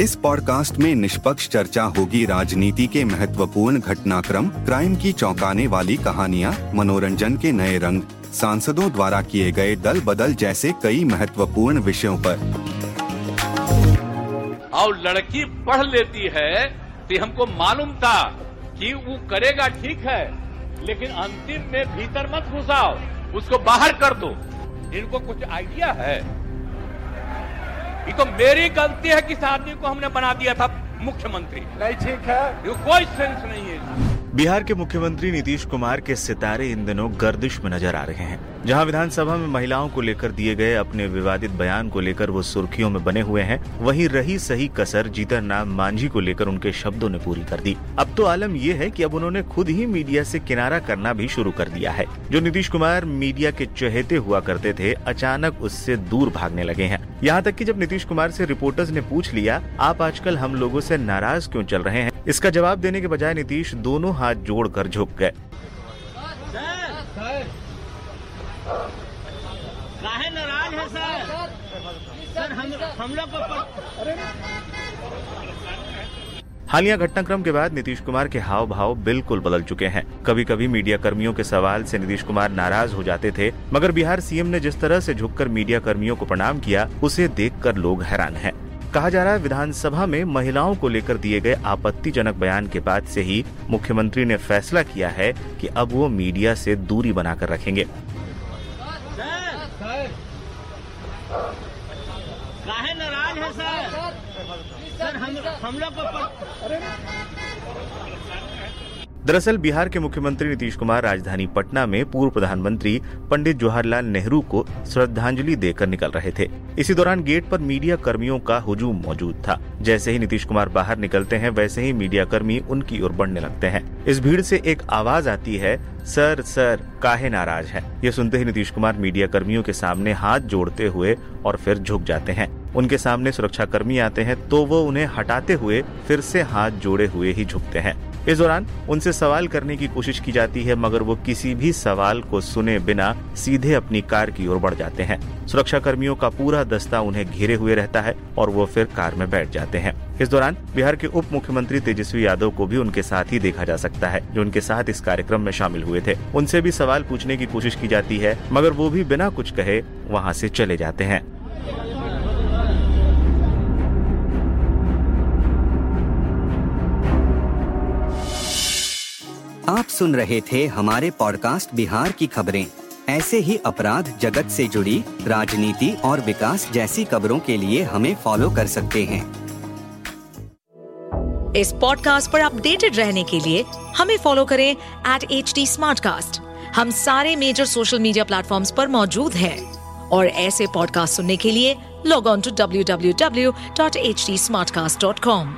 इस पॉडकास्ट में निष्पक्ष चर्चा होगी राजनीति के महत्वपूर्ण घटनाक्रम, क्राइम की चौंकाने वाली कहानियाँ, मनोरंजन के नए रंग, सांसदों द्वारा किए गए दल बदल जैसे कई महत्वपूर्ण विषयों पर। और लड़की पढ़ लेती है तो हमको मालूम था कि वो करेगा ठीक है, लेकिन अंतिम में भीतर मत घुसाओ, उसको बाहर कर दो। इनको कुछ आइडिया है? ये तो मेरी गलती है कि इस आदमी को हमने बना दिया था मुख्यमंत्री। नहीं ठीक है। ये कोई सेंस नहीं है। बिहार के मुख्यमंत्री नीतीश कुमार के सितारे इन दिनों गर्दिश में नज़र आ रहे हैं। जहाँ विधानसभा में महिलाओं को लेकर दिए गए अपने विवादित बयान को लेकर वो सुर्खियों में बने हुए हैं, वहीं रही सही कसर जीतन नाम मांझी को लेकर उनके शब्दों ने पूरी कर दी। अब तो आलम ये है कि अब उन्होंने खुद ही मीडिया से किनारा करना भी शुरू कर दिया है। जो नीतीश कुमार मीडिया के चहेते हुआ करते थे, अचानक उससे दूर भागने लगे हैं। यहाँ तक कि जब नीतीश कुमार से रिपोर्टर्स ने पूछ लिया, आप आजकल हम लोगों से नाराज़ क्यों चल रहे हैं? इसका जवाब देने के बजाय नीतीश दोनों हाथ जोड़कर झुक गए। नाराज़ है सर? सर हम हम लोग हालिया घटनाक्रम के बाद नीतीश कुमार के हाव भाव बिल्कुल बदल चुके हैं। कभी कभी मीडिया कर्मियों के सवाल से नीतीश कुमार नाराज़ हो जाते थे मगर बिहार सीएम ने जिस तरह से झुककर मीडिया कर्मियों को प्रणाम किया उसे देखकर लोग हैरान हैं। कहा जा रहा है, विधानसभा में महिलाओं को लेकर दिए गए आपत्तिजनक बयान के बाद से ही मुख्यमंत्री ने फैसला किया है कि अब वो मीडिया से दूरी बनाकर रखेंगे। हम लोग दरअसल बिहार के मुख्यमंत्री नीतीश कुमार राजधानी पटना में पूर्व प्रधानमंत्री पंडित जवाहरलाल नेहरू को श्रद्धांजलि देकर निकल रहे थे। इसी दौरान गेट पर मीडिया कर्मियों का हुजूम मौजूद था। जैसे ही नीतीश कुमार बाहर निकलते हैं, वैसे ही मीडिया कर्मी उनकी ओर बढ़ने लगते हैं। इस भीड़ से एक आवाज़ आती है, सर सर, काहे नाराज़ है? ये सुनते ही नीतीश कुमार मीडिया कर्मियों के सामने हाथ जोड़ते हुए और फिर झुक जाते हैं। उनके सामने सुरक्षा कर्मी आते हैं तो वो उन्हें हटाते हुए फिर से हाथ जोड़े हुए ही झुकते हैं। इस दौरान उनसे सवाल करने की कोशिश की जाती है, मगर वो किसी भी सवाल को सुने बिना सीधे अपनी कार की ओर बढ़ जाते हैं। सुरक्षा कर्मियों का पूरा दस्ता उन्हें घेरे हुए रहता है और वो फिर कार में बैठ जाते हैं। इस दौरान बिहार के उप मुख्यमंत्री तेजस्वी यादव को भी उनके साथ ही देखा जा सकता है, जो उनके साथ इस कार्यक्रम में शामिल हुए थे। उनसे भी सवाल पूछने की कोशिश की जाती है, मगर वो भी बिना कुछ कहे वहाँ से चले जाते हैं। आप सुन रहे थे हमारे पॉडकास्ट बिहार की खबरें। ऐसे ही अपराध जगत से जुड़ी, राजनीति और विकास जैसी खबरों के लिए हमें फॉलो कर सकते हैं। इस पॉडकास्ट पर अपडेटेड रहने के लिए हमें फॉलो करें एट एच डी हम सारे मेजर सोशल मीडिया प्लेटफॉर्म पर मौजूद हैं। और ऐसे पॉडकास्ट सुनने के लिए log on to W W W dot H D Smartcast dot com